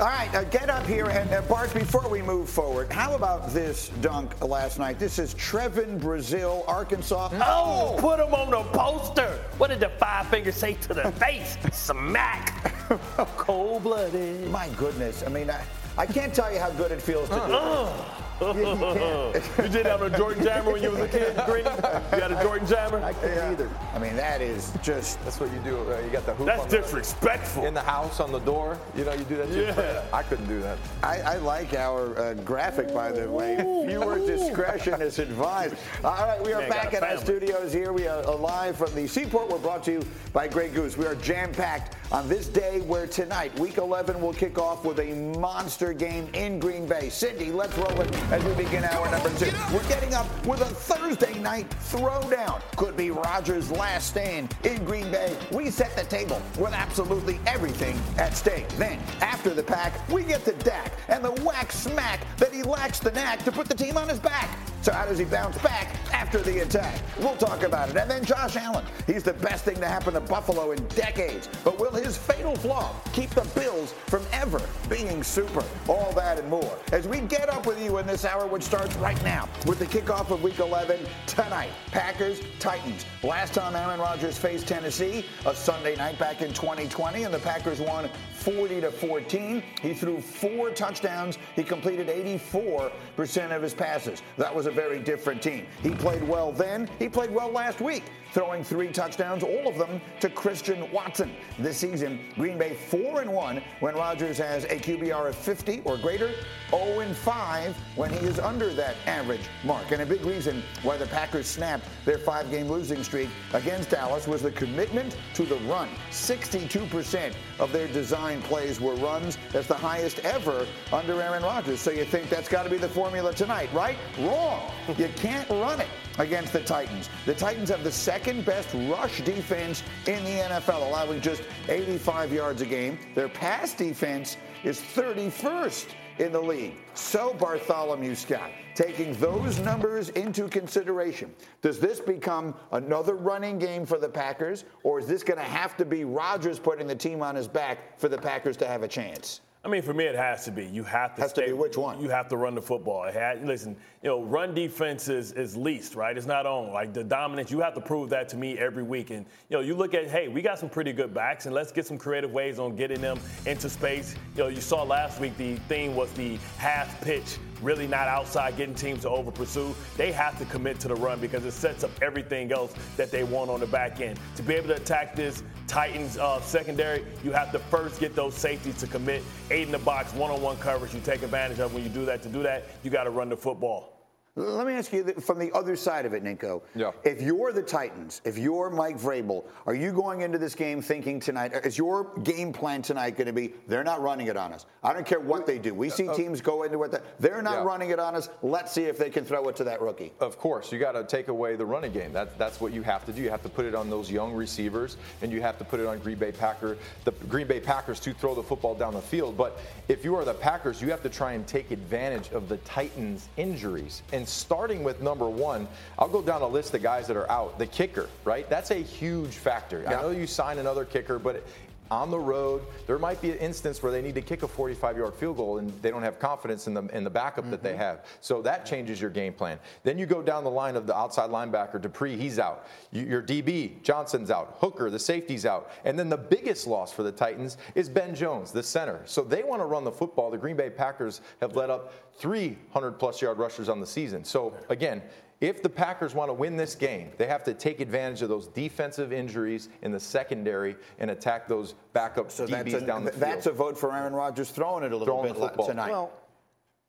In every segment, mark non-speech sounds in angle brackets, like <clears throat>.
All right, uh, get up here. And uh, Bart, before we move forward, how about this dunk last night? This is Trevin, Brazil, Arkansas. Oh, put him on the poster. What did the five fingers say to the face? <laughs> Smack. <laughs> Cold blooded. My goodness. I mean, I, I can't tell you how good it feels to do. Uh. You, you can't. You did have a Jordan Jammer when you was a kid, Green? You had a Jordan Jammer? I can't Yeah. either. I mean, that is just. That's what you do. Uh, you got the hoop That's on the- disrespectful. in the house on the door. You know, you do that. Yeah. I couldn't do that. I, I like our uh, graphic, by the way. Viewer discretion is advised. All right, we are Man, back got at our studios here. We are live from the Seaport. We're brought to you by Grey Goose. We are jam packed on this day where tonight, week 11, will kick off with a monster game in Green Bay. Cindy, let's roll it as we begin hour number two. We're getting up with a Thursday night throwdown. Could be Rodgers' last stand in Green Bay. We set the table with absolutely everything at stake. Then, after the pack, we get to Dak and the whack smack that he lacks the knack to put the team on his back. So how does he bounce back after the attack? We'll talk about it. And then Josh Allen. He's the best thing to happen to Buffalo in decades. But will his fatal flaw keep the Bills from ever being super? All that and more. As we get up with you in this hour, which starts right now with the kickoff of Week 11 tonight. Packers, Titans. Last time Aaron Rodgers faced Tennessee, a Sunday night back in 2020, and the Packers won 40 to 14. He threw four touchdowns. He completed 84% of his passes. That was a very different team. He played well then. He played well last week, throwing three touchdowns, all of them to Christian Watson. This season, Green Bay 4 and 1 when Rodgers has a QBR of 50 or greater, 0 and 5 when he is under that average mark. And a big reason why the Packers snapped their five-game losing streak against Dallas was the commitment to the run. 62% of their design plays were runs. That's the highest ever under Aaron Rodgers. So you think that's got to be the formula tonight, right? Wrong. You can't run it against the Titans. The Titans have the second best rush defense in the NFL, allowing just 85 yards a game. Their pass defense is 31st in the league. So Bartholomew Scott, taking those numbers into consideration, does this become another running game for the Packers, or is this going to have to be Rodgers putting the team on his back for the Packers to have a chance? I mean, for me, it has to be. You have to Has to stay. be which one? You have to run the football. It had, listen, you know, run defense is, is least, right? It's not on. Like the dominance, you have to prove that to me every week. And you know, you look at, hey, we got some pretty good backs, and let's get some creative ways on getting them into space. You know, you saw last week the thing was the half pitch really not outside getting teams to over pursue. They have to commit to the run because it sets up everything else that they want on the back end. To be able to attack this Titans uh, secondary, you have to first get those safeties to commit. Eight in the box, one-on-one coverage. You take advantage of when you do that. To do that, you got to run the football. Let me ask you from the other side of it, Ninko. Yeah. If you're the Titans, if you're Mike Vrabel, are you going into this game thinking tonight, is your game plan tonight going to be, they're not running it on us? I don't care what they do. We uh, see uh, teams go into it, they're not Yeah. running it on us. Let's see if they can throw it to that rookie. Of course, you got to take away the running game. That, that's what you have to do. You have to put it on those young receivers, and you have to put it on Green Bay Packer, the Green Bay Packers to throw the football down the field. But if you are the Packers, you have to try and take advantage of the Titans' injuries. And starting with number one, I'll go down a list of guys that are out. The kicker, right? That's a huge factor. I know you sign another kicker, but on the road, there might be an instance where they need to kick a 45-yard field goal and they don't have confidence in the in the backup that they mm-hmm. have. So that changes your game plan. Then you go down the line of the outside linebacker, Dupree, he's out. You- Your DB, Johnson's out. Hooker, the safety's out. And then the biggest loss for the Titans is Ben Jones, the center. So they want to run the football. The Green Bay Packers have led up 300 plus yard rushers on the season. So again, if the Packers want to win this game, they have to take advantage of those defensive injuries in the secondary and attack those backup So DBs that's a, down the field. that's a vote for Aaron Rodgers throwing it a little Throwing bit the li- football. tonight. Well,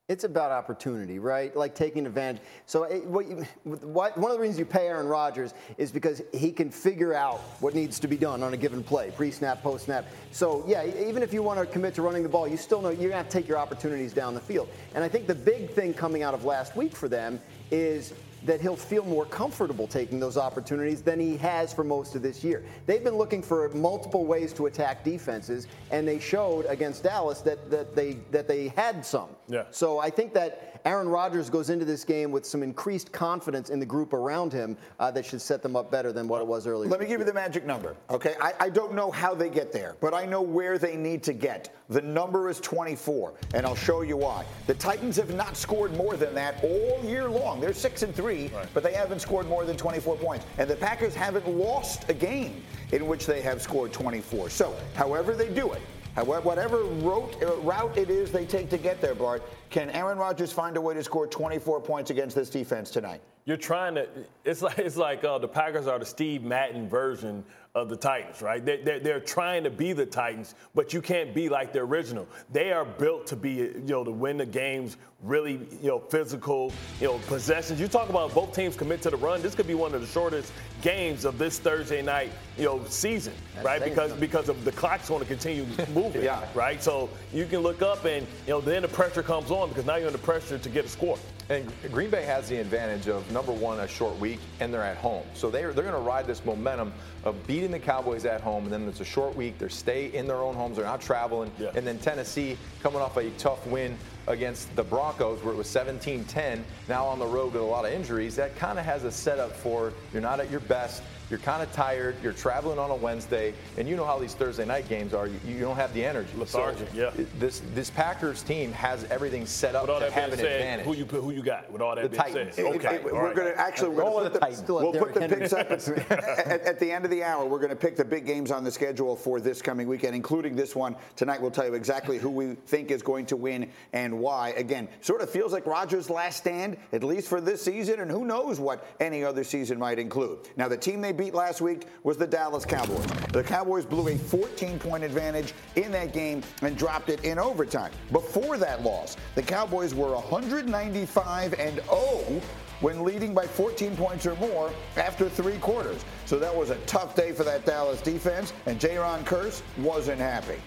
It's about opportunity, right? Like taking advantage. So, it, what you, what, one of the reasons you pay Aaron Rodgers is because he can figure out what needs to be done on a given play, pre-snap, post-snap. So, yeah, even if you want to commit to running the ball, you still know you're going to have to take your opportunities down the field. And I think the big thing coming out of last week for them is that he'll feel more comfortable taking those opportunities than he has for most of this year. They've been looking for multiple ways to attack defenses, and they showed against Dallas that, that they that they had some. Yeah. So I think that Aaron Rodgers goes into this game with some increased confidence in the group around him uh, that should set them up better than what it was earlier. Let me give you the magic number, okay? I, I don't know how they get there, but I know where they need to get. The number is 24, and I'll show you why. The Titans have not scored more than that all year long. They're six and three, right. but they haven't scored more than 24 points, and the Packers haven't lost a game in which they have scored 24. So, however they do it, whatever route, uh, route it is they take to get there, Bart, can Aaron Rodgers find a way to score 24 points against this defense tonight? You're trying to. It's like it's like uh, the Packers are the Steve Madden version of the Titans, right? They, they're, they're trying to be the Titans, but you can't be like the original. They are built to be, you know, to win the games, really, you know, physical, you know, possessions. You talk about both teams commit to the run. This could be one of the shortest games of this Thursday night, you know, season, That's right? Because because of the clock's going to continue <laughs> moving, yeah. right? So you can look up and you know then the pressure comes on because now you're under pressure to get a score. And Green Bay has the advantage of number one, a short week, and they're at home. So they're, they're going to ride this momentum of beating the Cowboys at home, and then it's a short week. They stay in their own homes. They're not traveling. Yeah. And then Tennessee coming off a tough win against the Broncos, where it was 17-10. Now on the road with a lot of injuries, that kind of has a setup for you're not at your best. You're kind of tired. You're traveling on a Wednesday, and you know how these Thursday night games are. You, you don't have the energy. Lethargic, so yeah. This this Packers team has everything set up to have an said, advantage. Who you who you got with all that the being Titans. said? Okay, it, it, we're right. going to actually we're going to put the, we'll put the picks up <laughs> at, at, the end of the hour. We're going to pick the big games on the schedule for this coming weekend, including this one tonight. We'll tell you exactly who we think is going to win and why. Again, sort of feels like Rodgers' last stand, at least for this season, and who knows what any other season might include. Now, the team they beat last week was the Dallas Cowboys. The Cowboys blew a 14 point advantage in that game and dropped it in overtime. Before that loss, the Cowboys were 195 and 0 when leading by 14 points or more after three quarters. So that was a tough day for that Dallas defense, and Jayron Kearse wasn't happy.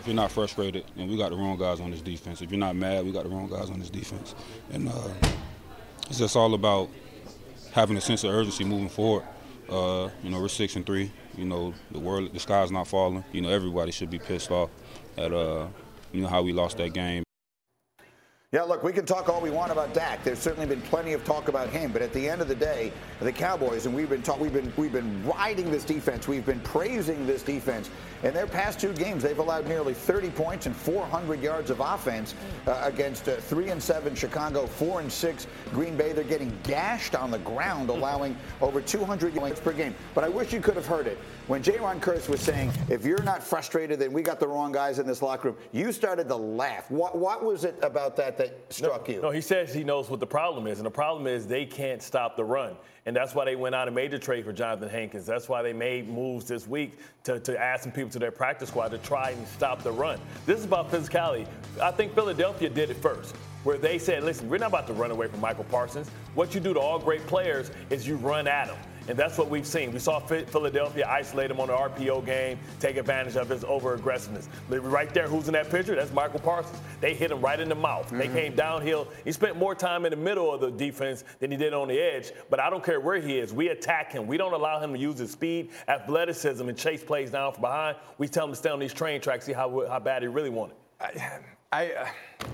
If you're not frustrated, and we got the wrong guys on this defense. If you're not mad, we got the wrong guys on this defense. And uh, it's just all about having a sense of urgency moving forward. Uh, you know, we're six and three. You know, the world, the sky's not falling. You know, everybody should be pissed off at uh, you know how we lost that game. Yeah, look, we can talk all we want about Dak. There's certainly been plenty of talk about him, but at the end of the day, the Cowboys and we've been talk, we've been we've been riding this defense. We've been praising this defense. In their past two games, they've allowed nearly 30 points and 400 yards of offense uh, against uh, three and seven Chicago, four and six Green Bay. They're getting gashed on the ground, allowing over 200 yards per game. But I wish you could have heard it when Jayron Kearse was saying, "If you're not frustrated, then we got the wrong guys in this locker room." You started to laugh. What what was it about that that struck no, you? No, he says he knows what the problem is, and the problem is they can't stop the run. And that's why they went out and made the trade for Jonathan Hankins. That's why they made moves this week to, to add some people to their practice squad to try and stop the run. This is about physicality. I think Philadelphia did it first where they said, listen, we're not about to run away from Micah Parsons. What you do to all great players is you run at them. And that's what we've seen. We saw Philadelphia isolate him on the RPO game, take advantage of his over aggressiveness. Right there, who's in that picture? That's Micah Parsons. They hit him right in the mouth. Mm-hmm. They came downhill. He spent more time in the middle of the defense than he did on the edge. But I don't care where he is. We attack him. We don't allow him to use his speed, athleticism, and chase plays down from behind. We tell him to stay on these train tracks, see how, how bad he really wanted. I, I uh,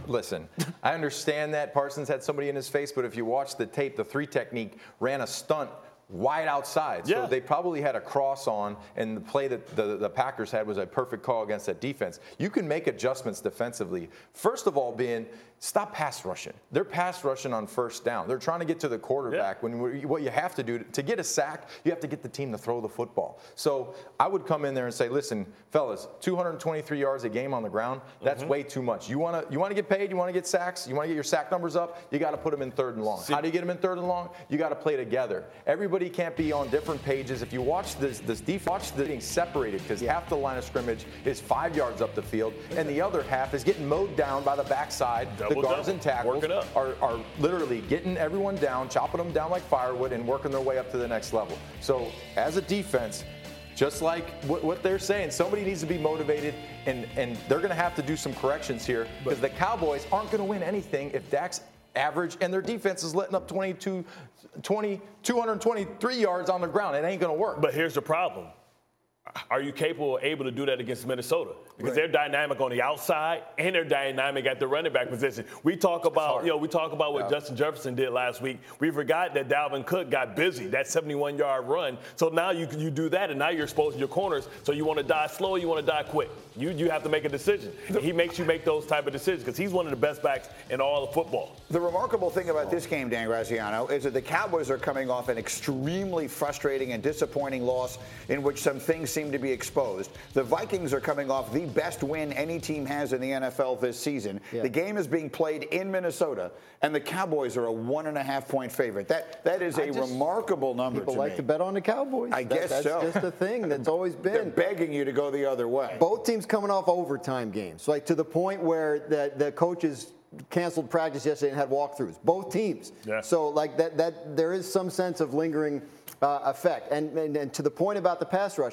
listen. I understand that Parsons had somebody in his face, but if you watch the tape, the three technique ran a stunt wide outside. So yeah. they probably had a cross on, and the play that the, the Packers had was a perfect call against that defense. You can make adjustments defensively. First of all, being stop pass rushing. They're pass rushing on first down. They're trying to get to the quarterback. Yeah. When what you have to do to get a sack, you have to get the team to throw the football. So I would come in there and say, listen, fellas, 223 yards a game on the ground. That's mm-hmm. way too much. You want to you want to get paid. You want to get sacks. You want to get your sack numbers up. You got to put them in third and long. See, How do you get them in third and long? You got to play together. Everybody can't be on different pages. If you watch this this defense, watch the being separated because half the line of scrimmage is five yards up the field, and the other half is getting mowed down by the backside. Double the guards double. and tackles are, are literally getting everyone down, chopping them down like firewood, and working their way up to the next level. So as a defense, just like what, what they're saying, somebody needs to be motivated, and, and they're going to have to do some corrections here because the Cowboys aren't going to win anything if Dak's average and their defense is letting up 22, 20, 223 yards on the ground. It ain't going to work. But here's the problem. Are you capable or able to do that against Minnesota? Because they're dynamic on the outside and they're dynamic at the running back position. We talk about, you know, we talk about what Justin Jefferson did last week. We forgot that Dalvin Cook got busy, that 71-yard run. So now you you do that, and now you're exposing your corners. So you want to die slow, or you want to die quick. You you have to make a decision. And he makes you make those type of decisions because he's one of the best backs in all of football. The remarkable thing about this game, Dan Graziano, is that the Cowboys are coming off an extremely frustrating and disappointing loss in which some things seem to be exposed. The Vikings are coming off the best win any team has in the NFL this season. Yeah. The game is being played in Minnesota, and the Cowboys are a one and a half point favorite. That that is a just- remarkable number People to like me. to bet on the Cowboys. I That- guess that's so. just a thing that's always <laughs> been. They're begging you to go the other way. Both teams coming off overtime games, like to the point where the, the coaches canceled practice yesterday and had walkthroughs. Both teams. Yeah. So like that, that there is some sense of lingering uh, effect. And, and and to the point about the pass rush.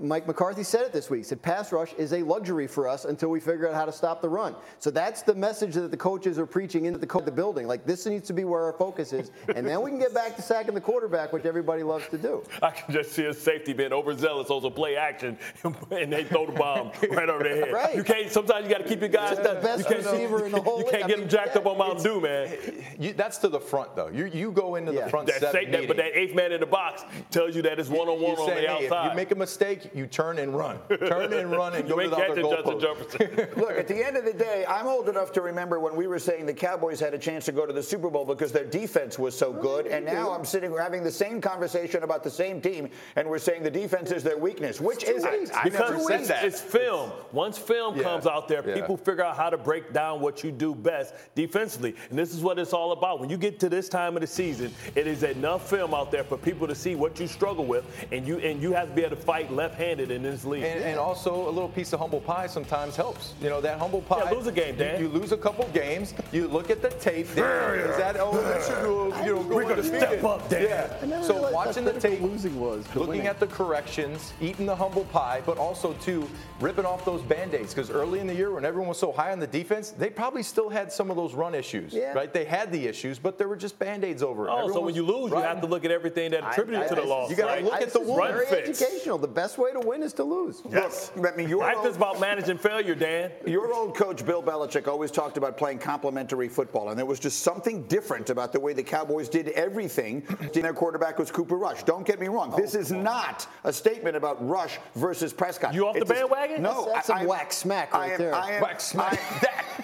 Mike McCarthy said it this week. Said pass rush is a luxury for us until we figure out how to stop the run. So that's the message that the coaches are preaching into the, co- the building. Like this needs to be where our focus is, and then we can get back to sacking the quarterback, which everybody loves to do. <laughs> I can just see a safety being overzealous on some play action, <laughs> and they throw the bomb <laughs> right over their head. Right. You can't. Sometimes you got to keep your guys. Just the best you can't, receiver in the whole You can't I get mean, them jacked up on yeah, Mountain Dew, man. You, that's to the front, though. You you go into Yeah. the front That, seven safe, that, but that eighth man in the box tells you that it's one on one on the hey, outside. If you make a mistake, you turn and run. Turn and run and go to the other catching Justin goalpost. Jefferson. <laughs> Look, at the end of the day, I'm old enough to remember when we were saying the Cowboys had a chance to go to the Super Bowl because their defense was so good. And now I'm sitting, we're having the same conversation about the same team, and we're saying the defense is their weakness. Which is it? I because never said it's, that. it's film. Once film Yeah. comes out there, Yeah. people figure out how to break down what you do best defensively. And this is what it's all about. When you get to this time of the season, it is enough film out there for people to see what you struggle with, and you and you have to be able to fight left-handed in this league. And, and also, a little piece of humble pie sometimes helps. You know, that humble pie. Yeah, lose a game, you- Dan. You, lose a couple games. You look at the tape. Dan, is that oh, that should go, you know, go We're gonna undefeated. step up, Dan. Yeah. So realized watching the tape, losing was looking winning. at the corrections, eating the humble pie, but also too ripping off those band-aids because early in the year when everyone was so high on the defense, they probably still had some of those run issues, Yeah. right? They had the issues, but there were just band-aids over it. Oh, so when you was lose, you have to look at everything that attributed to the I- loss. you gotta right? look I- at the this is wound. Very fits. educational. The best way to win is to lose. Yes. Look, I mean, your Life old- is about managing failure, Dan. Your old coach, Bill Belichick, always talked about playing complementary football, and there was just something different about the way the Cowboys did everything. <clears throat> Their quarterback was Cooper Rush. Don't get me wrong. Oh, this is not a statement about Rush versus Prescott. You off the It's a- bandwagon? no. That's- that's I- some I- whack smack I right am, there. I am, Whack smack.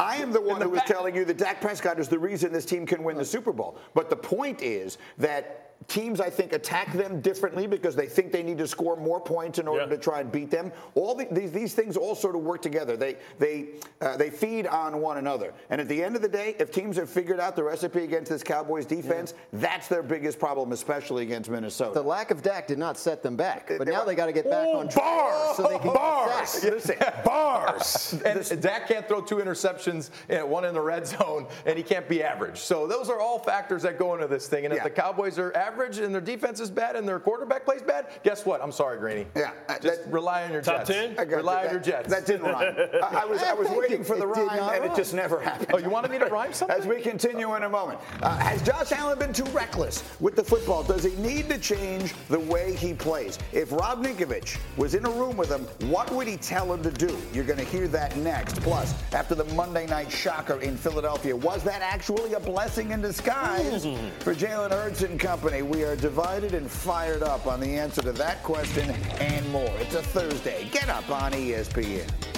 I, I am the one who was telling you that Dak Prescott is the reason this team can win the Super Bowl. But the point is that teams, I think, attack them differently because they think they need to score more points in order Yeah. to try and beat them. All the, these, these things all sort of work together. They they uh, they feed on one another. And at the end of the day, if teams have figured out the recipe against this Cowboys defense, that's their biggest problem, especially against Minnesota. The lack of Dak did not set them back, but now they got to get back on track bars! so they can bars! Listen, bars. <laughs> And Dak can't throw two interceptions and one in the red zone, and he can't be average. So those are all factors that go into this thing. And if the Cowboys are average and their defense is bad and their quarterback plays bad, guess what? I'm sorry, Greeny. Yeah, uh, just that- rely on your Top Jets. 10? Rely you. on That- your Jets. That didn't rhyme. <laughs> I, I was I was waiting for the It did rhyme, and it just never happened. Oh, you wanted me to rhyme something? As we continue in a moment, uh, has Josh Allen been too reckless with the football? Does he need to change the way he plays? If Rob Ninkovich was in a room with him, what would he tell him to do? You're going to hear that next. Plus, after the Monday night shocker in Philadelphia, was that actually a blessing in disguise <laughs> for Jalen Hurts and company? We are divided and fired up on the answer to that question and more. It's a Thursday. Get up on ESPN.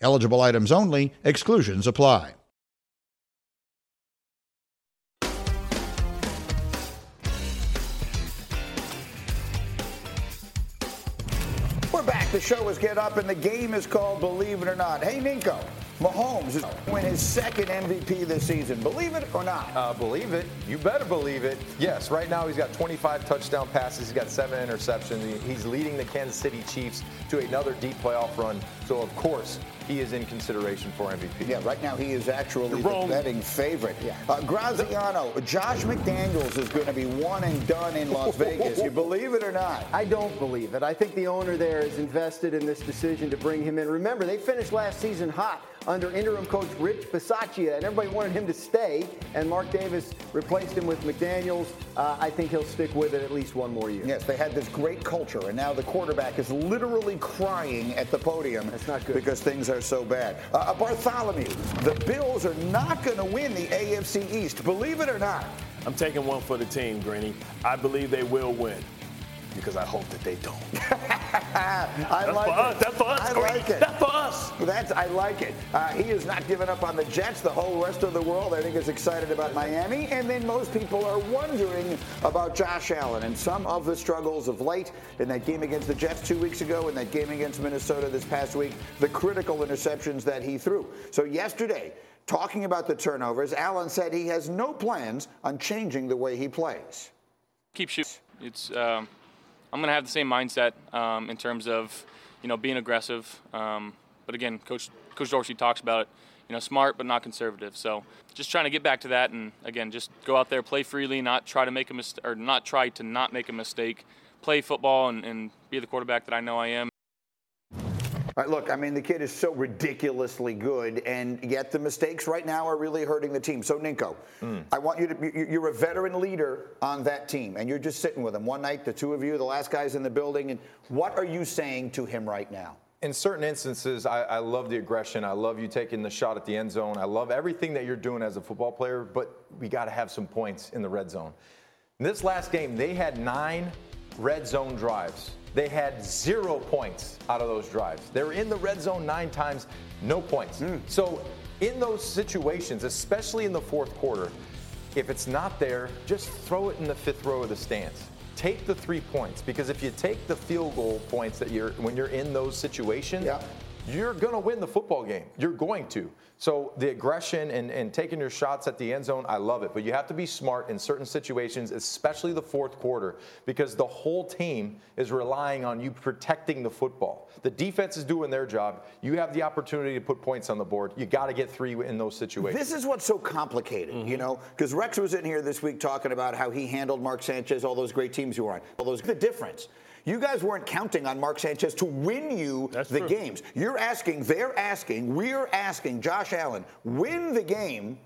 Eligible items only, exclusions apply. We're back. The show is Get Up, and the game is called Believe It or Not. Hey, Nico. Mahomes is win his second MVP this season. Believe it or not? Uh, believe it. You better believe it. Yes, right now he's got 25 touchdown passes. He's got seven interceptions. He's leading the Kansas City Chiefs to another deep playoff run. So, of course, he is in consideration for MVP. Yeah, right now he is actually the betting favorite. Yeah. Uh, Graziano, Josh McDaniels is going to be one and done in Las <laughs> Vegas. You believe it or not? I don't believe it. I think the owner there is invested in this decision to bring him in. Remember, they finished last season hot under interim coach Rich Bisaccia, and everybody wanted him to stay, and Mark Davis replaced him with McDaniels. Uh, I think he'll stick with it at least one more year. Yes, they had this great culture, and now the quarterback is literally crying at the podium. That's not good. Because things are so bad. Uh, Bartholomew, the Bills are not going to win the AFC East. Believe it or not. I'm taking one for the team, Greeny. I believe they will win because I hope that they don't. <laughs> I That's like for it. us. That's for us. I Greeny. like it. That's for us. That's I like it. Uh, he is not giving up on the Jets. The whole rest of the world, I think, is excited about Miami. And then most people are wondering about Josh Allen and some of the struggles of late in that game against the Jets two weeks ago, and that game against Minnesota this past week. The critical interceptions that he threw. So yesterday. Talking about the turnovers, Allen said he has no plans on changing the way he plays. keep shooting. It's um, I'm gonna have the same mindset um, in terms of you know being aggressive. Um, but again, Coach Coach Dorsey talks about it. You know, smart but not conservative. So just trying to get back to that, and again, just go out there, play freely, not try to make a mistake, or not try to not make a mistake. Play football and, and be the quarterback that I know I am. Right, look, I mean, the kid is so ridiculously good, and yet the mistakes right now are really hurting the team. So, Ninko, hmm. I want you to, you- you're a veteran leader on that team, and you're just sitting with him one night, the two of you, the last guys in the building, and what are you saying to him right now? in certain instances, I, I love the aggression. I love you taking the shot at the end zone. I love everything that you're doing as a football player, but we got to have some points in the red zone. In this last game, they had nine red zone drives. They had zero points out of those drives. They were in the red zone nine times, no points. Hmm. So, in those situations, especially in the fourth quarter, if it's not there, just throw it in the fifth row of the stands. Take the three points because if you take the field goal points that you're when you're in those situations, Yeah. You're going to win the football game. You're going to. So the aggression and, and taking your shots at the end zone, I love it. But you have to be smart in certain situations, especially the fourth quarter, because the whole team is relying on you protecting the football. The defense is doing their job. You have the opportunity to put points on the board. You got to get three in those situations. This is what's so complicated, you mm-hmm. know, because Rex was in here this week talking about how he handled Mark Sanchez, all those great teams you were on. All those the difference. You guys weren't counting on Mark Sanchez to win you That's the true. games. You're asking, they're asking, we're asking Josh Allen, win the game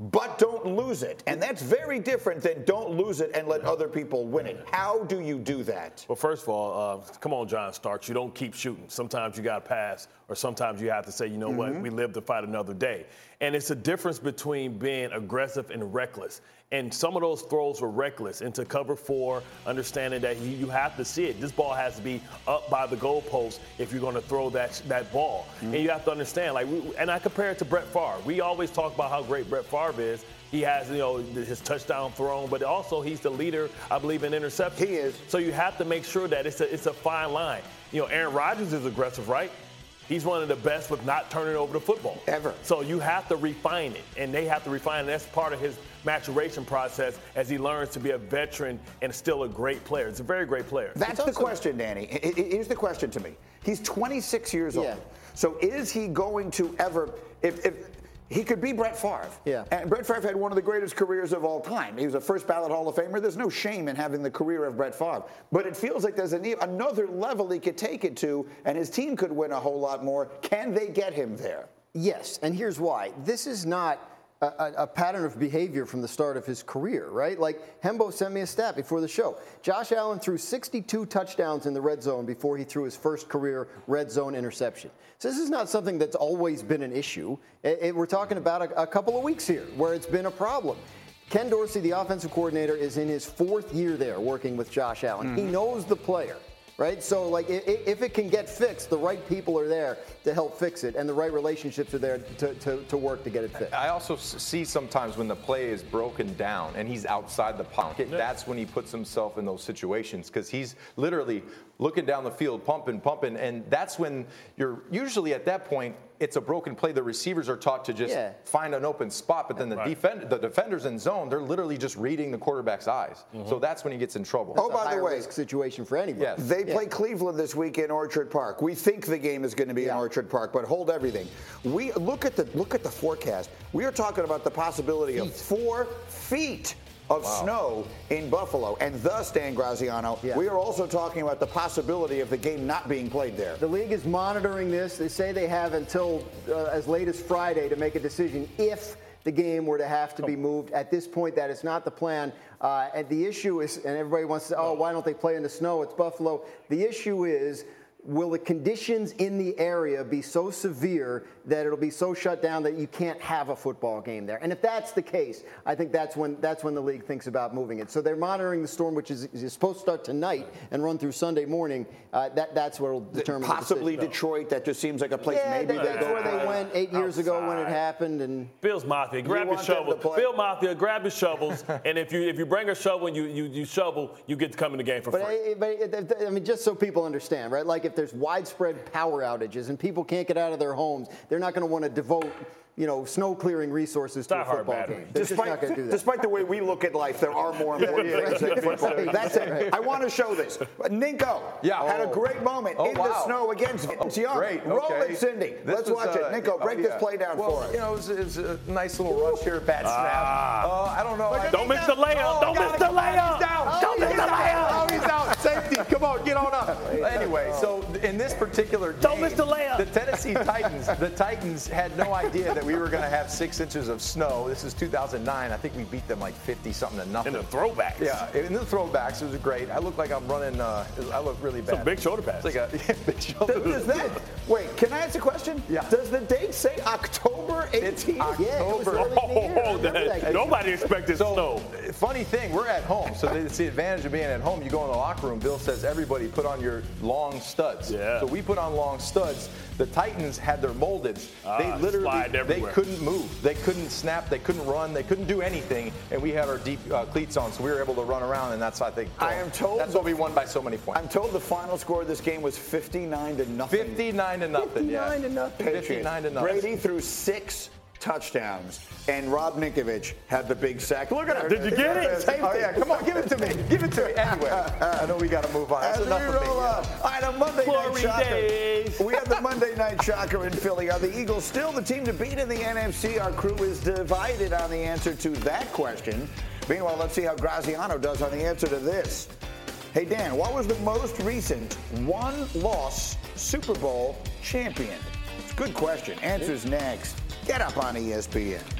but don't lose it. And that's very different than don't lose it and let other people win it. How do you do that? Well, first of all, uh, come on, John Starks. You don't keep shooting. Sometimes you got to pass, or sometimes you have to say, you know mm-hmm. what, we live to fight another day. And it's a difference between being aggressive and reckless. And some of those throws were reckless into cover four, understanding that you, have to see it. This ball has to be up by the goalpost if you're going to throw that that ball. Mm-hmm. And you have to understand, like, we, and I compare it to Brett Favre. We always talk about how great Brett Favre is. He has, you know, his touchdown thrown, but also he's the leader, I believe, in interceptions. He is. So you have to make sure that it's a it's a fine line. You know, Aaron Rodgers is aggressive, right? He's one of the best with not turning over the football. Ever. So you have to refine it, and they have to refine it. That's part of his maturation process as he learns to be a veteran and still a great player. It's a very great player. That's the question, Danny. Here's the question to me. He's 26 years yeah. old. So is he going to ever, if, if he could be Brett Favre. Yeah. And Brett Favre had one of the greatest careers of all time. He was a first ballot Hall of Famer. There's no shame in having the career of Brett Favre. But it feels like there's another level he could take it to, and his team could win a whole lot more. Can they get him there? Yes, and here's why. This is not a, a, pattern of behavior from the start of his career, right? Like Hembo sent me a stat before the show. Josh Allen threw 62 touchdowns in the red zone before he threw his first career red zone interception. So this is not something that's always been an issue. It, it, we're talking about a, a couple of weeks here where it's been a problem. Ken Dorsey, the offensive coordinator, is in his fourth year there working with Josh Allen. Mm-hmm. He knows the player right? So, like, if it can get fixed, the right people are there to help fix it, and the right relationships are there to, to, to work to get it fixed. I also see sometimes when the play is broken down and he's outside the pocket, that's when he puts himself in those situations because he's literally looking down the field, pumping, pumping, and that's when you're usually at that point it's a broken play. The receivers are taught to just yeah. find an open spot, but then the right. defend the defenders in zone, they're literally just reading the quarterback's eyes. Mm-hmm. So that's when he gets in trouble. oh, by the way, situation for anybody. Yes. They yeah. play Cleveland this week in Orchard Park. We think the game is going to be yeah. in Orchard Park, but hold everything. We look at the look at the forecast. We are talking about the possibility feet. of four feet of wow. snow in Buffalo. And thus, Dan Graziano, yeah. we are also talking about the possibility of the game not being played there. The league is monitoring this. They say they have until uh, as late as Friday to make a decision if the game were to have to be moved. At this point, that is not the plan. Uh, and the issue is, and everybody wants to, oh, why don't they play in the snow? It's Buffalo. The issue is will the conditions in the area be so severe that it'll be so shut down that you can't have a football game there? And if that's the case, I think that's when that's when the league thinks about moving it. So they're monitoring the storm, which is, is supposed to start tonight and run through Sunday morning. Uh, that that's what will determine. Possibly Detroit. That just seems like a place yeah, maybe that's where they went eight years outside. ago when it happened. And Bills Mafia, grab you your shovel. Bill Mafia, grab your shovels, <laughs> and if you if you bring a shovel and you you, you shovel, you get to come in the game for but free. I, but I mean, just so people understand, right? Like if there's widespread power outages and people can't get out of their homes, they're not going to want to devote you know, snow clearing resources to a football game. They're Despite, despite the way we look at life, there are more important things than football. That's it. I want to show this. Ninko yeah. had a great moment oh, in wow. the snow against Vince Young. Great. Okay. It, Cindy. This Let's was, watch uh, it. Ninko, break oh, yeah. this play down well, for us. You know, it was, it was, a nice little rush here, bad ah. snap. Uh, I don't know. I, don't miss the layup. Oh, don't miss the layup. Don't miss the layup. Come on, get on up. Anyway, so in this particular game, don't miss the layup. The Tennessee Titans, the Titans had no idea that we were going to have six inches of snow. This is 2009. I think we beat them like 50 something to nothing. In the throwbacks. Yeah, in the throwbacks, it was great. I look like I'm running. Uh, I look really bad. Some big shoulder pads. It's like a <laughs> yeah, big shoulder. Does that, wait, can I ask a question? Yeah. Does the date say October 18th? It's October. Yeah, oh, that, nobody expected so, snow. Funny thing, we're at home, so it's the advantage of being at home. You go in the locker room. Bill says everybody put on your long studs. Yeah. So we put on long studs. The Titans had their molded. Ah, they literally they couldn't move. They couldn't snap. They couldn't run. They couldn't do anything. And we had our deep uh, cleats on, so we were able to run around. And that's I think I am told that's what we won by so many points. I'm told the final score of this game was 59 to nothing. 59 to nothing. 59 yeah. to nothing. 59 to nothing. Brady threw six touchdowns, and Rob Ninkovich had the big sack. Look at him. Did you get it? Same oh, yeah. Come on, give it to me. Give it to me. Anyway, I know we got to move on. That's As we roll up. All right, on Monday Glory Night Shocker. Days. We have the <laughs> Monday Night Shocker in Philly. Are the Eagles still the team to beat in the NFC? Our crew is divided on the answer to that question. Meanwhile, let's see how Graziano does on the answer to this. Hey, Dan, what was the most recent one-loss Super Bowl champion? It's a good question. Answers next. Get up on ESPN.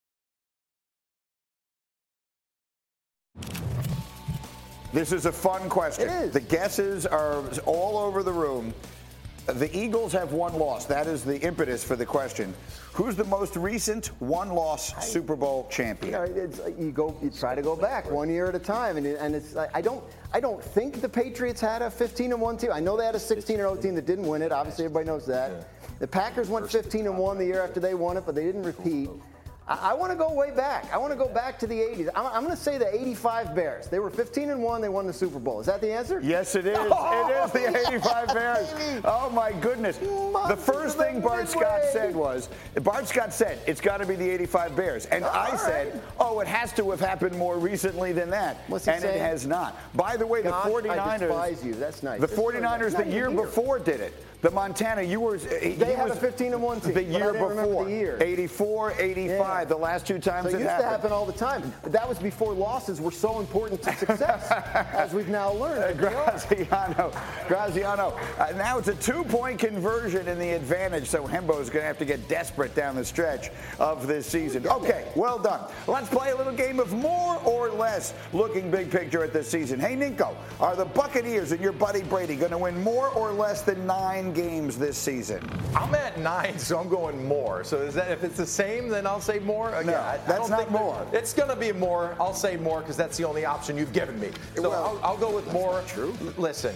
This is a fun question. It is. The guesses are all over the room. The Eagles have one loss. That is the impetus for the question. Who's the most recent one-loss Super Bowl champion? You, know, it's, uh, you go, you try to go back one year at a time, and, it, and it's I don't, I don't think the Patriots had a 15 and one team. I know they had a 16 and 0 team that didn't win it. Obviously, everybody knows that. The Packers went 15 and one the year after they won it, but they didn't repeat. I, I want to go way back. I want to go back to the 80s. I'm, I'm going to say the 85 Bears. They were 15 and 1. They won the Super Bowl. Is that the answer? Yes, it is. <laughs> Oh, it is the 85 Bears. <laughs> baby. Oh, my goodness. The first thing the Bart Scott said was, Bart Scott said, it's got to be the 85 Bears. And I All said, oh, it has to have happened more recently than that. What's he and it has not. By the way, the 49ers. I despise you. That's nice. The 49ers the year before did it. The Montana, you were. They had a 15 and 1 team, The year before. the year. 84, 85, Yeah. the last two times So it it used happened. to happen all the time. But that was before losses were so important to success, as we've now learned. are. <laughs> Graziano. Graziano. Uh, now it's a two-point conversion in the advantage, so Hembo is going to have to get desperate down the stretch of this season. Okay, well done. Let's play a little game of more or less looking big picture at this season. Hey, Nico, are the Buccaneers and your buddy Brady going to win more or less than nine games this season? I'm at nine, so I'm going more. So is that if it's the same, then I'll say more. Again, No, I- I that's don't not that- more. It's going to be more. I'll say more because that's the only option you've given me. So Well, I'll, I'll go with more. true. Listen,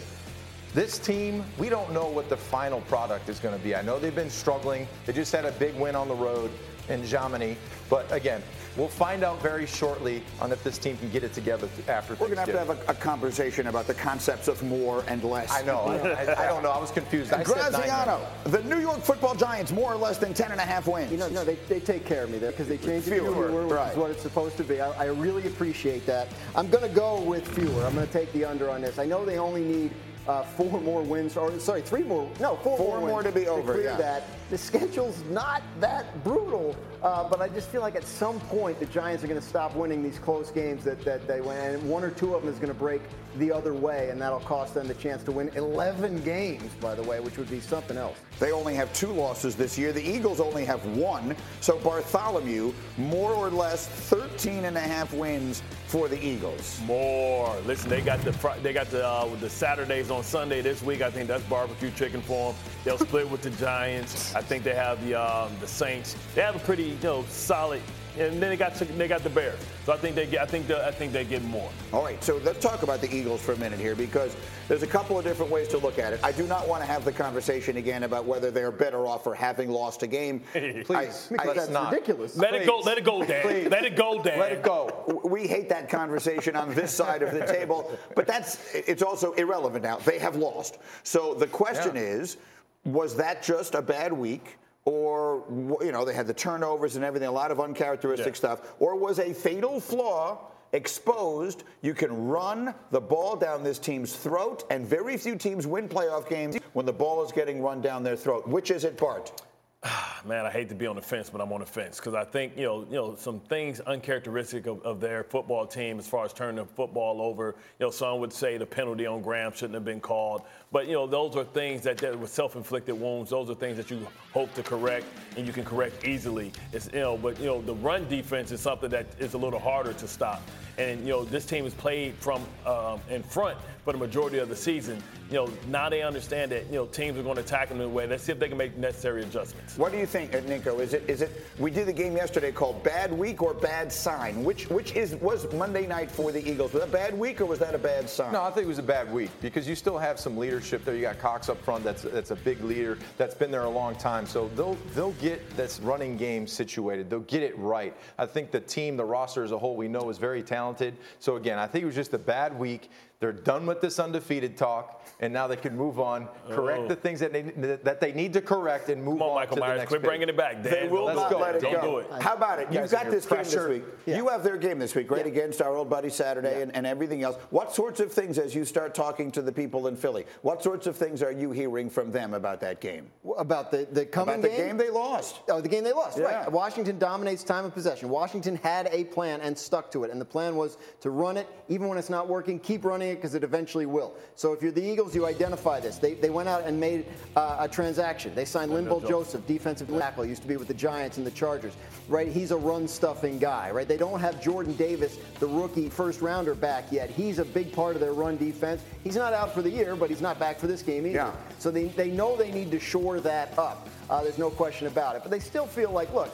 this team, we don't know what the final product is going to be. I know they've been struggling. They just had a big win on the road in Germany, but again. We'll find out very shortly on if this team can get it together after We're going to have to have a, a conversation about the concepts of more and less. I know. I, I don't know. I was confused. I said. Graziano, the New York football Giants, more or less than 10 and a half wins. You know, no, they, they take care of me there because they changed it to Fewer, fewer, which right. is what it's supposed to be. I, I really appreciate that. I'm going to go with fewer. I'm going to take the under on this. I know they only need uh, four more wins, or sorry, three more. No, four, Four more, more wins to be over, clear yeah. that. The schedule's not that brutal, uh, but I just feel like at some point the Giants are going to stop winning these close games that, that they win, and one or two of them is going to break the other way, and that'll cost them the chance to win 11 games, by the way, which would be something else. They only have two losses this year. The Eagles only have one. So Bartholomew, more or less 13 and a half wins for the Eagles. More. Listen, they got the they got the uh, the Saturdays on Sunday this week. I think that's barbecue chicken for them. They'll split with the Giants. I think they have the um, the Saints. They have a pretty you know solid. And then they got they got the Bears. So I think they get I think they, I think they get more. All right, so let's talk about the Eagles for a minute here because there's a couple of different ways to look at it. I do not want to have the conversation again about whether they're better off for having lost a game. <laughs> Please, I- Because let's that's not. ridiculous. Let it go. Let it go, Dan. Please. Let it go, Dan. Let it go. we hate that conversation on this side of the table, but that's it's also irrelevant now. They have lost. So the question Yeah. is, was that just a bad week? Or you know they had the turnovers and everything, a lot of uncharacteristic Yeah. stuff, or was a fatal flaw exposed? You can run the ball down this team's throat, and very few teams win playoff games when the ball is getting run down their throat. Which is it, Bart? Ah, man, I hate to be on the fence, but I'm on the fence because I think you know, you know, some things uncharacteristic of, of their football team as far as turning the football over. You know, some would say the penalty on Graham shouldn't have been called, but you know, those are things that, that were self-inflicted wounds. Those are things that you hope to correct and you can correct easily. It's you know, but you know, the run defense is something that is a little harder to stop. and you know this team has played from um, in front for the majority of the season. You know, now they understand that you know teams are going to attack them in a way. Let's see if they can make necessary adjustments. What do you think, uh, Nico? Is it is it? We did the game yesterday called "Bad Week" or "Bad Sign." Which which is was Monday night for the Eagles? Was that a bad week or was that a bad sign? No, I think it was a bad week because you still have some leadership there. You got Cox up front. That's that's a big leader that's been there a long time. So they'll they'll get this running game situated. They'll get it right. I think the team, the roster as a whole, we know is very talented. So again, I think it was just a bad week. They're done with this undefeated talk, and now they can move on, correct Oh. the things that they that they need to correct, and move Come on, on Michael to the Myers, next. quit phase. bringing it back, Dan. They will Let's not go. let it Don't go. do it. How about it? You You've got under this game this week. Yeah. You have their game this week, right? Yeah. Against our old buddy Saturday and, and everything else. What sorts of things, as you start talking to the people in Philly, what sorts of things are you hearing from them about that game? About the, the coming About the game they lost. Oh, the game they lost, Yeah. right. Washington dominates time of possession. Washington had a plan and stuck to it. And the plan was to run it, even when it's not working, keep running it because it eventually will. So if you're the Eagles, you identify this. They, they went out and made uh, a transaction. They signed Linval Joseph, defensive tackle, He used to be with the Giants and the Chargers, right? He's a run stuffing guy, right? They don't have Jordan Davis, the rookie first rounder, back yet. He's a big part of their run defense. He's not out for the year, but he's not back for this game either. Yeah. So they, they know they need to shore that up. Uh, there's no question about it. But they still feel like, look,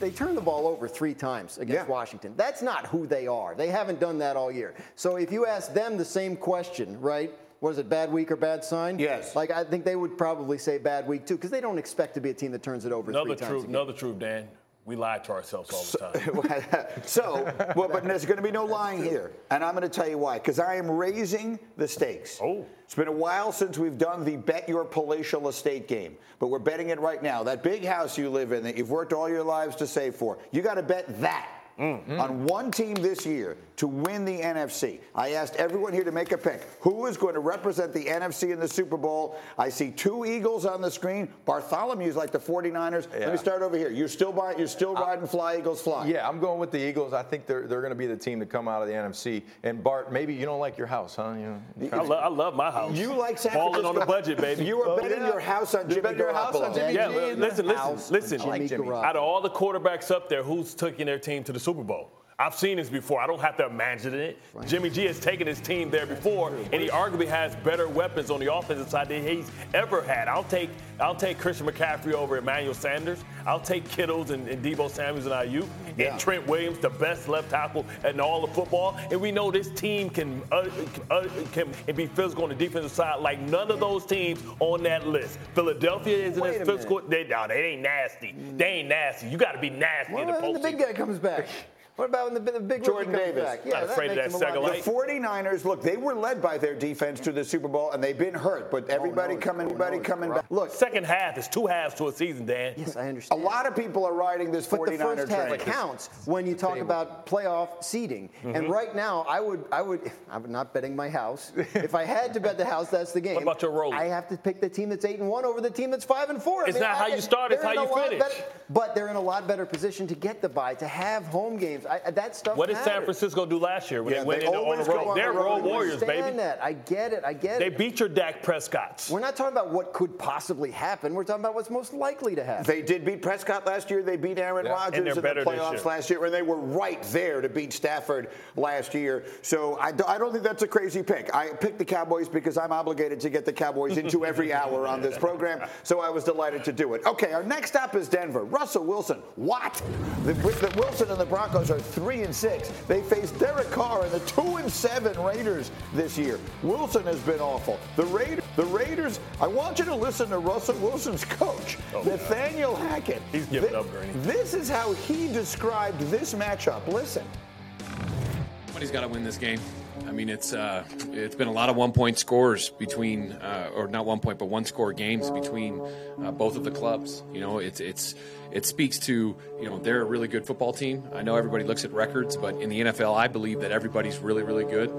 they turned the ball over three times against Yeah. Washington. That's not who they are. They haven't done that all year. So if you ask them the same question, right? Was it bad week or bad sign? Yes. Like I think they would probably say bad week too, because they don't expect to be a team that turns it over Another three times. truth, a game. another truth, Dan. We lie to ourselves all the time. <laughs> so, well, but there's going to be no lying here. And I'm going to tell you why. Because I am raising the stakes. Oh. It's been a while since we've done the bet your palatial estate game, but we're betting it right now. That big house you live in that you've worked all your lives to save for, you got to bet that. Mm-hmm. On one team this year to win the NFC. I asked everyone here to make a pick. Who is going to represent the NFC in the Super Bowl? I see two Eagles on the screen. Bartholomew's like the 49ers. Let me start over here. You're still buying, you're still riding fly Eagles fly. Yeah, I'm going with the Eagles. I think they're they're going to be the team to come out of the NFC. And Bart, maybe you don't like your house, huh? You know, I, lo- I love my house. You like San Balling on the budget, baby. You were Oh, betting yeah. your house on You Jimmy bet your house on Garoppolo. Jimmy yeah, G but in listen, listen, house listen. with Jimmy Jimmy. Out of all the quarterbacks up there, who's taking their team to the Super Bowl? I've seen this before. I don't have to imagine it. Jimmy G has taken his team there before, and he arguably has better weapons on the offensive side than he's ever had. I'll take I'll take Christian McCaffrey over Emmanuel Sanders. I'll take Kittles and, and Deebo Samuels and Aiyuk, Yeah. and Trent Williams, the best left tackle in all of football. And we know this team can uh, uh, can be physical on the defensive side like none of those teams on that list. Philadelphia isn't Wait as physical. They, no, they ain't nasty. They ain't nasty. You got to be nasty What in the the big guy comes back? What about when the, the big Jordan rookie comes Davis. back? Not afraid of makes that him a second lot. The 49ers, look, they were led by their defense to the Super Bowl, and they've been hurt. But everybody Oh, no, coming, everybody no, coming it's back. Look, Second half is two halves to a season, Dan. Yes, I understand. A lot of people are riding this But the 49er first half train. counts when you talk about playoff seeding. Mm-hmm. And right now, I would, I would, <laughs> I'm not betting my house. if I had to bet the house, that's the game. What about your roller? I have to pick the team that's eight and one over the team that's five and four. I It's mean, not I- how you start, it's they're how in you a lot finish. better- but they're in a lot better position to get the bye, to have home games. I, I- that stuff. What did San. Francisco do last year when Yeah, they went they in on always the go road? on They're the road. road I warriors, understand baby. that. I get it. I get They it. beat your Dak Prescotts. We're not talking about what could possibly happen. We're talking about what's most likely to happen. They did beat Prescott last year. They beat Aaron Yeah. Rodgers in the playoffs year. last year, and they were right there to beat Stafford last year. So I, do, I don't think that's a crazy pick. I picked the Cowboys because I'm obligated to get the Cowboys into every <laughs> hour on this program. So I was delighted to do it. Okay, our next stop is Denver. Russell Wilson. What? The, the Wilson and the Broncos are three and six. They face Derek Carr and the two and seven Raiders this year. Wilson has been awful. The Raiders. The Raiders. I want you to listen to Russell Wilson's coach, oh, Nathaniel Hackett. He's giving Thi- up, Greeny. This is how he described this matchup. Listen. Somebody's got to win this game. I mean, it's uh, it's been a lot of one point scores between, uh, or not one point, but one score games between uh, both of the clubs. You know, it's it's it speaks to you know they're a really good football team. I know everybody looks at records, but in the NFL, I believe that everybody's really really good,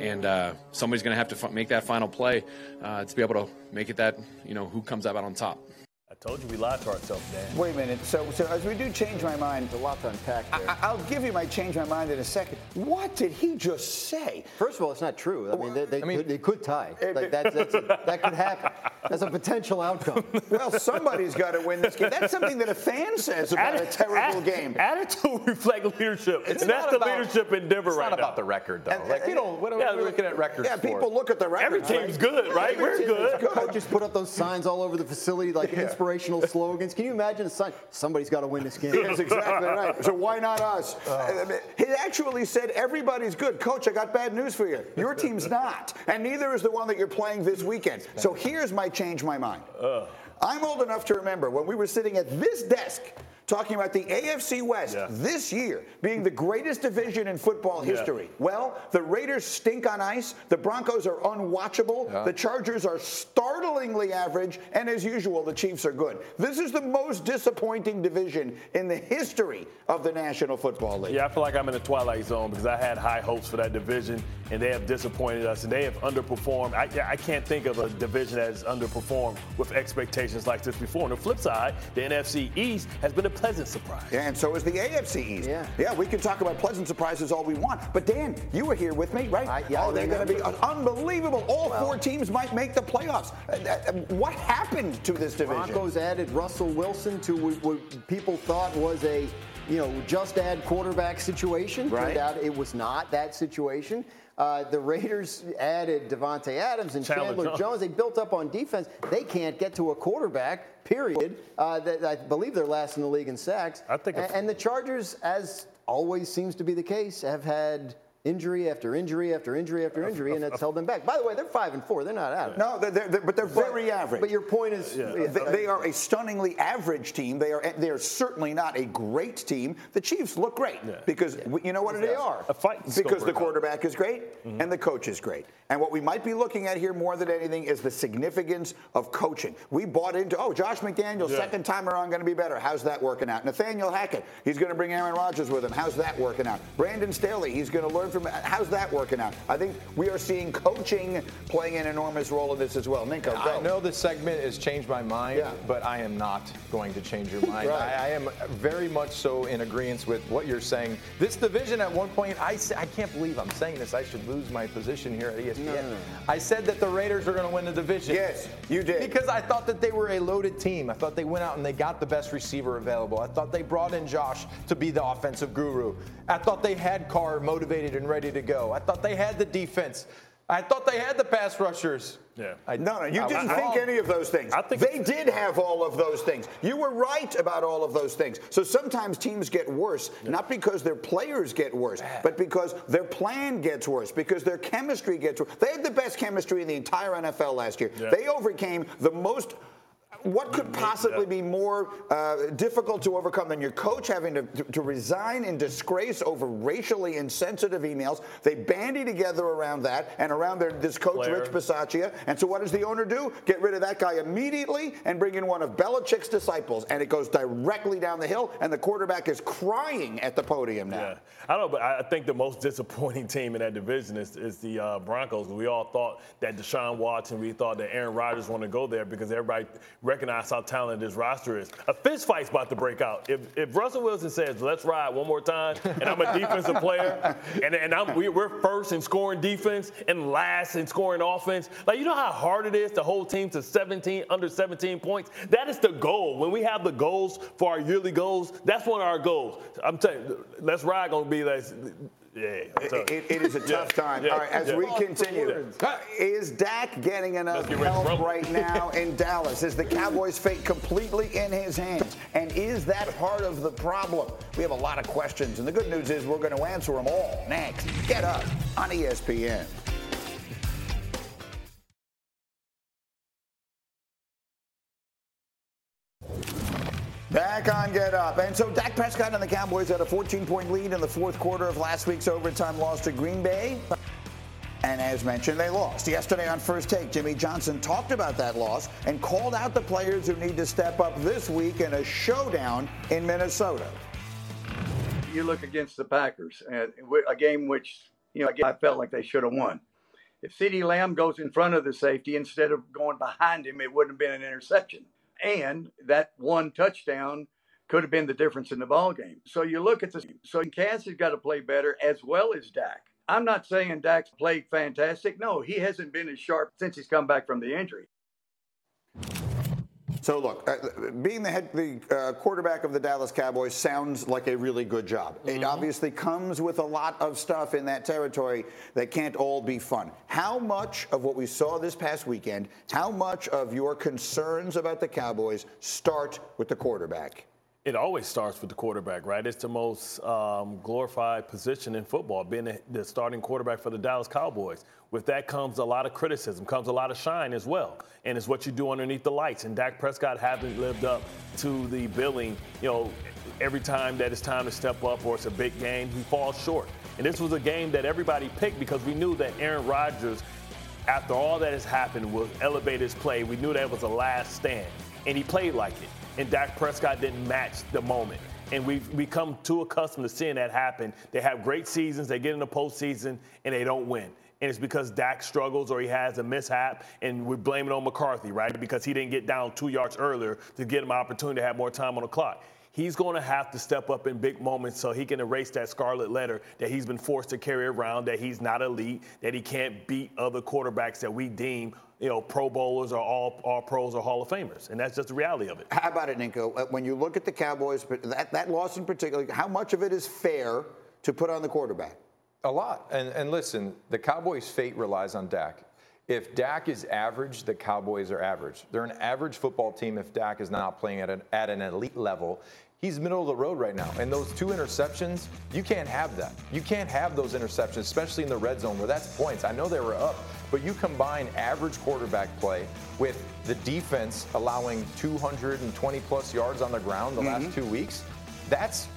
and uh, somebody's going to have to f- make that final play uh, to be able to make it that you know who comes out on top. I told you we lied to ourselves, Dan. Wait a minute. So, so as we do change my mind, a lot to unpack there. I, will give you my change my mind in a second. What did he just say? First of all, it's not true. I mean, they, they, I mean, could, they could tie. Eh, like eh, that's, that's a, that could happen. <laughs> That's a potential outcome. well, somebody's got to win this game. That's something that a fan says about Atti- a terrible game. Attitude <laughs> reflect leadership. It's and that's the about, leadership in Denver right now. It's not about the record, though. And, like, we don't, what are yeah, we looking at records Yeah, people look at the record. Every team's right? good, right? Every We're good. good. Coaches put up those signs all over the facility, like yeah. Inspirational slogans. Can you imagine a sign? Somebody's got to win this game. That's exactly right. <laughs> So why not us? Uh, he actually said everybody's good. Coach, I got bad news for you. Your team's not, and neither is the one that you're playing this weekend. So here's my change my mind. Uh. I'm old enough to remember when we were sitting at this desk talking about the AFC West yeah. this year being the greatest division in football yeah. history. Well, the Raiders stink on ice, the Broncos are unwatchable, yeah. the Chargers are startlingly average, and as usual, the Chiefs are good. This is the most disappointing division in the history of the National Football League. Yeah, I feel like I'm in the twilight zone because I had high hopes for that division, and they have disappointed us, and they have underperformed. I, I can't think of a division that has underperformed with expectations like this before. On the flip side, the NFC East has been a pleasant surprise. Yeah, and so is the AFC East. Yeah. Yeah, we can talk about pleasant surprises all we want. But Dan, you were here with me, right? I, yeah, oh, they're going to be unbelievable. All well, four teams might make the playoffs. Uh, uh, what happened to this division? Broncos added Russell Wilson to what people thought was a you know, just add quarterback situation. Right. Turned out it was not that situation. Uh, the Raiders added Davante Adams and Chandler, Chandler Jones. Jones. They built up on defense. They can't get to a quarterback. Period. Uh, that, I believe they're last in the league in sacks. I think. And, and the Chargers, as always seems to be the case, have had injury after injury after injury after injury, and that's held them back. By the way, they're five and four. They're not out. No, they're, they're, but they're very but, average. But your point is, yeah. they, they, are a stunningly average team. They are they are certainly not a great team. The Chiefs look great yeah. because yeah. you know what they are a fight because the quarterback is great mm-hmm. and the coach is great. And what we might be looking at here more than anything is the significance of coaching. We bought into oh Josh McDaniels second time around going to be better. How's that working out? Nathaniel Hackett, he's going to bring Aaron Rodgers with him. How's that working out? Brandon Staley, he's going to learn from. How's that working out? I think we are seeing coaching playing an enormous role in this as well. Ninko, go. I know this segment has changed my mind, yeah. but I am not going to change your mind. right. I, I, am very much so in agreement with what you're saying. This division at one point, I, I can't believe I'm saying this. I should lose my position here at ESPN. No, no, no. I said that the Raiders are going to win the division. Yes, you did. Because I thought that they were a loaded team. I thought they went out and they got the best receiver available. I thought they brought in Josh to be the offensive guru. I thought they had Carr motivated and ready to go. I thought they had the defense. I thought they had the pass rushers. Yeah. I, no, no, you I, didn't I, think any of those things. I think they did have all of those things. You were right about all of those things. So sometimes teams get worse, yeah. not because their players get worse, but because their plan gets worse, because their chemistry gets worse. They had the best chemistry in the entire NFL last year. Yeah. They overcame the most what could possibly be more uh, difficult to overcome than your coach having to, to, to, resign in disgrace over racially insensitive emails? They bandy together around that and around their, this coach. Rich Bisaccia. And so what does the owner do? Get rid of that guy immediately and bring in one of Belichick's disciples. And it goes directly down the hill, and the quarterback is crying at the podium now. Yeah. I don't know, but I think the most <laughs> disappointing team in that division is, is the uh, Broncos. We all thought that Deshaun Watson, we thought that Aaron Rodgers wanted to go there because everybody – recognize how talented this roster is. A fist fight's about to break out. If, if Russell Wilson says, let's ride one more time, and I'm a <laughs> defensive player, and, and I'm, we, are first in scoring defense and last in scoring offense, like, you know how hard it is to hold teams to 17, under 17 points? That is the goal. When we have the goals for our yearly goals, that's one of our goals. I'm telling you, let's ride going to be like, yeah, it, it, is a tough time. Yeah, All right, as yeah. we continue, is Dak getting enough help right now in Dallas? Is the Cowboys' fate completely in his hands? And is that part of the problem? We have a lot of questions, and the good news is we're going to answer them all next. Get up on ESPN. Back on Get Up. And so Dak Prescott and the Cowboys had a 14 point lead in the fourth quarter of last week's overtime loss to Green Bay. And as mentioned, they lost. Yesterday on First Take, Jimmy Johnson talked about that loss and called out the players who need to step up this week in a showdown in Minnesota. You look against the Packers, a game which, you know, I felt like they should have won. If CeeDee Lamb goes in front of the safety instead of going behind him, it wouldn't have been an interception and that one touchdown could have been the difference in the ball game. So you look at this. So has got to play better as well as Dak. I'm not saying Dak's played fantastic. No, he hasn't been as sharp since he's come back from the injury. So look, uh, being the head, the uh, quarterback of the Dallas Cowboys sounds like a really good job. Mm-hmm. It obviously comes with a lot of stuff in that territory that can't all be fun. How much of what we saw this past weekend, how much of your concerns about the Cowboys start with the quarterback? It always starts with the quarterback, right? It's the most um, glorified position in football, being the, starting quarterback for the Dallas Cowboys. With that comes a lot of criticism, comes a lot of shine as well, and it's what you do underneath the lights. And Dak Prescott hasn't lived up to the billing. You know, every time that it's time to step up or it's a big game, he falls short. And this was a game that everybody picked because we knew that Aaron Rodgers, after all that has happened, will elevate his play. We knew that was a last stand, and he played like it and Dak Prescott didn't match the moment. And we've become too accustomed to seeing that happen. They have great seasons, they get in the postseason, and they don't win. And it's because Dak struggles or he has a mishap, and we blame it on McCarthy, right? Because he didn't get down two yards earlier to get him an opportunity to have more time on the clock he's going to have to step up in big moments so he can erase that scarlet letter that he's been forced to carry around, that he's not elite, that he can't beat other quarterbacks that we deem you know, Pro Bowlers or all, all pros or Hall of Famers. And that's just the reality of it. How about it, Ninko? Uh, when you look at the Cowboys, that, that loss in particular, how much of it is fair to put on the quarterback? A lot. And, and listen, the Cowboys' fate relies on Dak. If Dak is average, the Cowboys are average. They're an average football team if Dak is not playing at an, at an elite level he's middle of the road right now. And those two interceptions, you can't have that. You can't have those interceptions, especially in the red zone where that's points. I know they were up, but you combine average quarterback play with the defense allowing 220 plus yards on the ground the mm-hmm. last two weeks. That's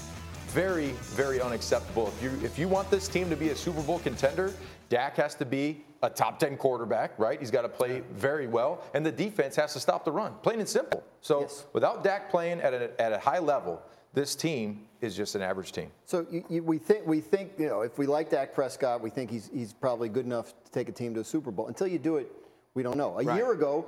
very, very unacceptable. If you if you want this team to be a Super Bowl contender, Dak has to be a top 10 quarterback, right? He's got to play very well, and the defense has to stop the run, plain and simple. So yes. without Dak playing at a, at a high level, this team is just an average team. So you, you, we think we think you know if we like Dak Prescott, we think he's he's probably good enough to take a team to a Super Bowl. Until you do it, we don't know. A right. year ago,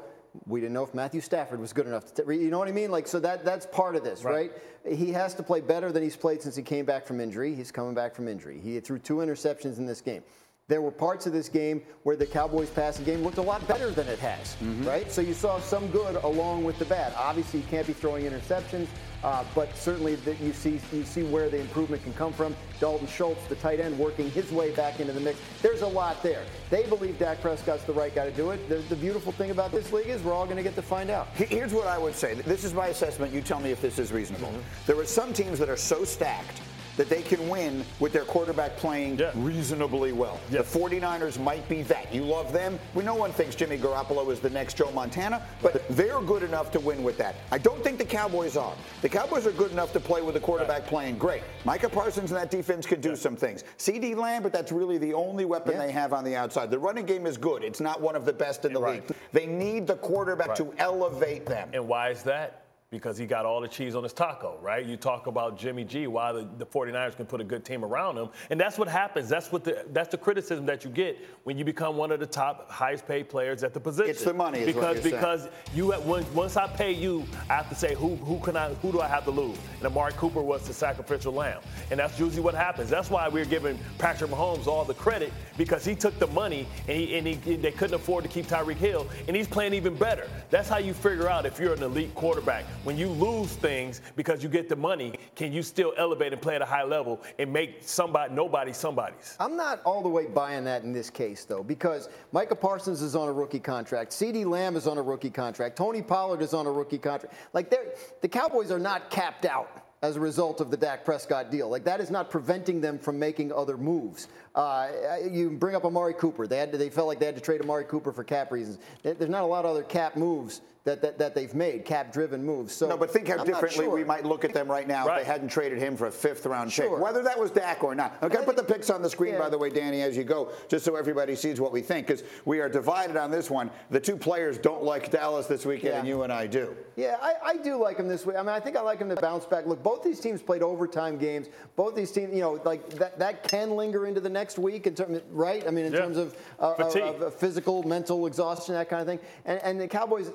we didn't know if Matthew Stafford was good enough to, t- you know what I mean? Like, so that that's part of this, right. right. He has to play better than he's played since he came back from injury. He's coming back from injury. He threw two interceptions in this game there were parts of this game where the Cowboys passing game looked a lot better than it has, mm-hmm. right? So you saw some good along with the bad. Obviously, you can't be throwing interceptions, uh, but certainly that you see you see where the improvement can come from. Dalton Schultz, the tight end, working his way back into the mix. There's a lot there. They believe Dak Prescott's the right guy to do it. The, the beautiful thing about this league is we're all going to get to find out. Here's what I would say. This is my assessment. You tell me if this is reasonable. Mm-hmm. There are some teams that are so stacked that they can win with their quarterback playing yeah. reasonably well. The 49ers might be that. You love them. We no one thinks Jimmy Garoppolo is the next Joe Montana, but they're good enough to win with that. I don't think the Cowboys are. The Cowboys are good enough to play with the quarterback right. playing great. Micah Parsons and that defense can do yeah. some things. CeeDee Lamb, but that's really the only weapon yeah. they have on the outside. The running game is good. It's not one of the best in the right. league. They need the quarterback right. to elevate them. And why is that? Because he got all the cheese on his taco, right? You talk about Jimmy G, why the, the 49ers can put a good team around him. And that's what happens. That's what the that's the criticism that you get when you become one of the top highest paid players at the position. It's the money, because because saying. you when, once I pay you, I have to say who who can I who do I have to lose? And Amari Cooper was the sacrificial lamb. And that's usually what happens. That's why we're giving Patrick Mahomes all the credit because he took the money and he and he, they couldn't afford to keep Tyreek Hill and he's playing even better. That's how you figure out if you're an elite quarterback when you lose things because you get the money, can you still elevate and play at a high level and make somebody nobody somebody's? I'm not all the way buying that in this case though, because Micah Parsons is on a rookie contract, CeeDee Lamb is on a rookie contract, Tony Pollard is on a rookie contract. Like the Cowboys are not capped out as a result of the Dak Prescott deal. Like that is not preventing them from making other moves. Uh, you bring up Amari Cooper. They had to, they felt like they had to trade Amari Cooper for cap reasons. There's not a lot of other cap moves that, that, that they've made, cap-driven moves. So no, but think how I'm differently sure. we might look at them right now right. if they hadn't traded him for a fifth-round sure. pick, whether that was Dak or not. I'm going to put the picks on the screen, yeah. by the way, Danny, as you go, just so everybody sees what we think, because we are divided on this one. The two players don't like Dallas this weekend, yeah. and you and I do. Yeah, I, I do like them this week. I mean, I think I like them to bounce back. Look, both these teams played overtime games. Both these teams, you know, like that, that can linger into the next week, in terms, right? I mean, in yeah. terms of, uh, of, of, physical, mental exhaustion, that kind of thing. And, and the Cowboys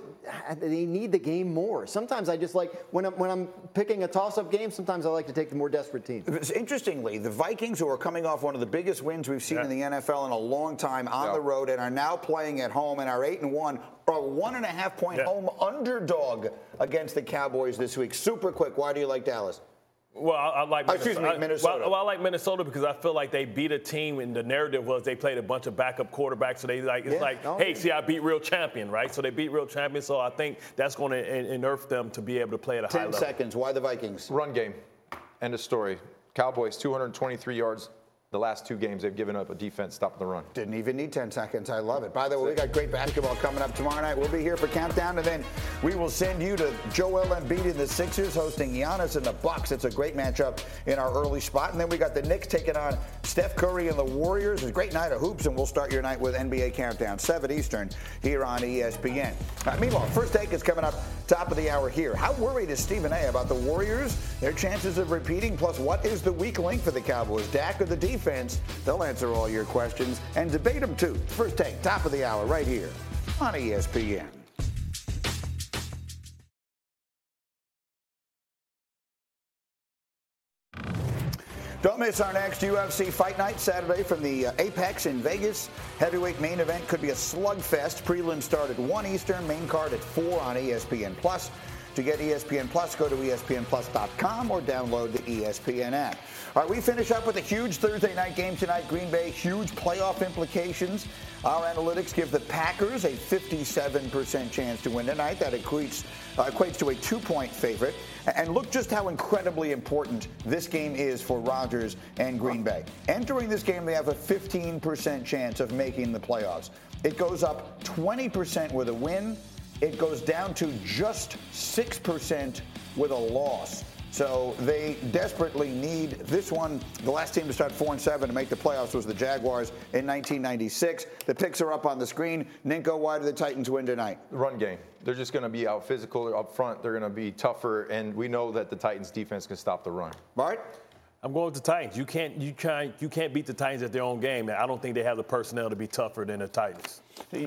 they need the game more. Sometimes I just like when I'm, when I'm picking a toss-up game. Sometimes I like to take the more desperate team. Interestingly, the Vikings, who are coming off one of the biggest wins we've seen yeah. in the NFL in a long time on yeah. the road, and are now playing at home, and are eight and one, are a one and a half point yeah. home underdog against the Cowboys this week. Super quick. Why do you like Dallas? Well, I, I like oh, Minnesota. Excuse me, Minnesota. Well, well, I like Minnesota because I feel like they beat a team, and the narrative was they played a bunch of backup quarterbacks. So they like it's yeah, like, hey, see, I beat real champion, right? So they beat real champion. So I think that's going to nerf them to be able to play at a Ten high level. Ten seconds. Why the Vikings? Run game. End of story. Cowboys 223 yards the last two games they've given up a defense stopping the run. Didn't even need 10 seconds. I love it. By the way, we got great basketball coming up tomorrow night. We'll be here for countdown, and then we will send you to Joel Embiid and the Sixers hosting Giannis and the Bucks. It's a great matchup in our early spot. And then we got the Knicks taking on Steph Curry and the Warriors. It's a great night of hoops, and we'll start your night with NBA Countdown, 7 Eastern, here on ESPN. Meanwhile, first take is coming up top of the hour here. How worried is Stephen A about the Warriors, their chances of repeating, plus what is the weak link for the Cowboys, Dak or the defense? They'll answer all your questions and debate them too. First take, top of the hour, right here on ESPN. Don't miss our next UFC Fight Night Saturday from the uh, Apex in Vegas. Heavyweight main event could be a slugfest. Prelim start at 1 Eastern, main card at 4 on ESPN Plus. To get ESPN Plus, go to ESPNPlus.com or download the ESPN app. All right, we finish up with a huge Thursday night game tonight. Green Bay, huge playoff implications. Our analytics give the Packers a 57% chance to win tonight. That equates, uh, equates to a two point favorite. And look just how incredibly important this game is for Rodgers and Green Bay. Entering this game, they have a 15% chance of making the playoffs. It goes up 20% with a win it goes down to just 6% with a loss. So they desperately need this one. The last team to start four and seven to make the playoffs was the Jaguars in 1996. The picks are up on the screen. Ninko, why do the Titans win tonight? Run game. They're just going to be out physical up front. They're going to be tougher, and we know that the Titans defense can stop the run. Bart? I'm going with the Titans. You can't you can't you can't beat the Titans at their own game. I don't think they have the personnel to be tougher than the Titans.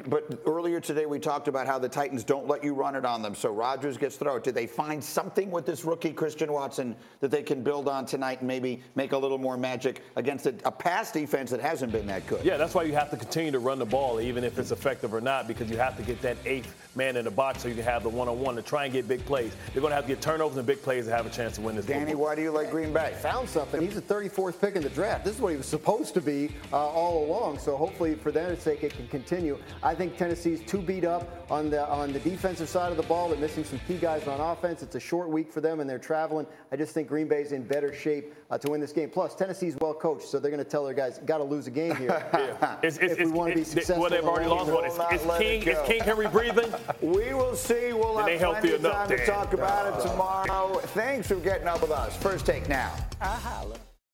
But earlier today we talked about how the Titans don't let you run it on them. So Rodgers gets thrown. Did they find something with this rookie Christian Watson that they can build on tonight and maybe make a little more magic against a, a pass defense that hasn't been that good? Yeah, that's why you have to continue to run the ball, even if it's effective or not, because you have to get that eighth man in the box so you can have the one-on-one to try and get big plays. They're going to have to get turnovers and big plays to have a chance to win this. Game. Danny, why do you like Green Bay? Found something. He's the 34th pick in the draft. This is what he was supposed to be uh, all along. So hopefully, for their sake, it can continue. I think Tennessee's too beat up on the on the defensive side of the ball. They're missing some key guys on offense. It's a short week for them, and they're traveling. I just think Green Bay's in better shape uh, to win this game. Plus, Tennessee's well coached, so they're going to tell their guys, "Got to lose a game here <laughs> yeah. it's, it's, if we want to be successful." Well, they've already lost one. Is, King is King Henry breathing? we will see. We'll have plenty of time to talk about it tomorrow. Thanks for getting up with us. First take now. I holla.